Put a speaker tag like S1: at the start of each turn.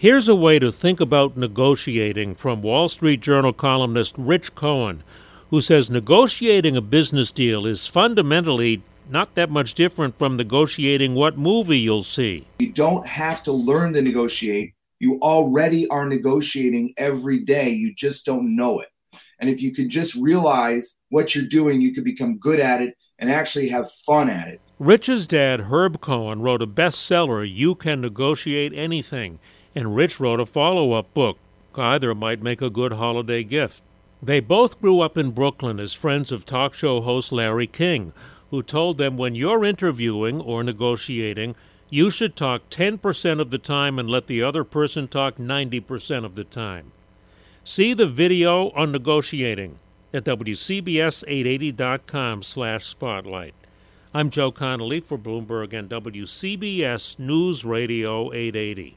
S1: Here's a way to think about negotiating from Wall Street Journal columnist Rich Cohen, who says negotiating a business deal is fundamentally not that much different from negotiating what movie you'll see.
S2: You don't have to learn to negotiate. You already are negotiating every day. You just don't know it. And if you could just realize what you're doing, you could become good at it and actually have fun at it.
S1: Rich's dad, Herb Cohen, wrote a bestseller, You Can Negotiate Anything, and Rich wrote a follow up book. Either might make a good holiday gift. They both grew up in Brooklyn as friends of talk show host Larry King, who told them when you're interviewing or negotiating, you should talk 10% of the time and let the other person talk 90% of the time. See the video on negotiating at WCBS880.com slash spotlight. I'm Joe Connolly for Bloomberg and WCBS News Radio 880.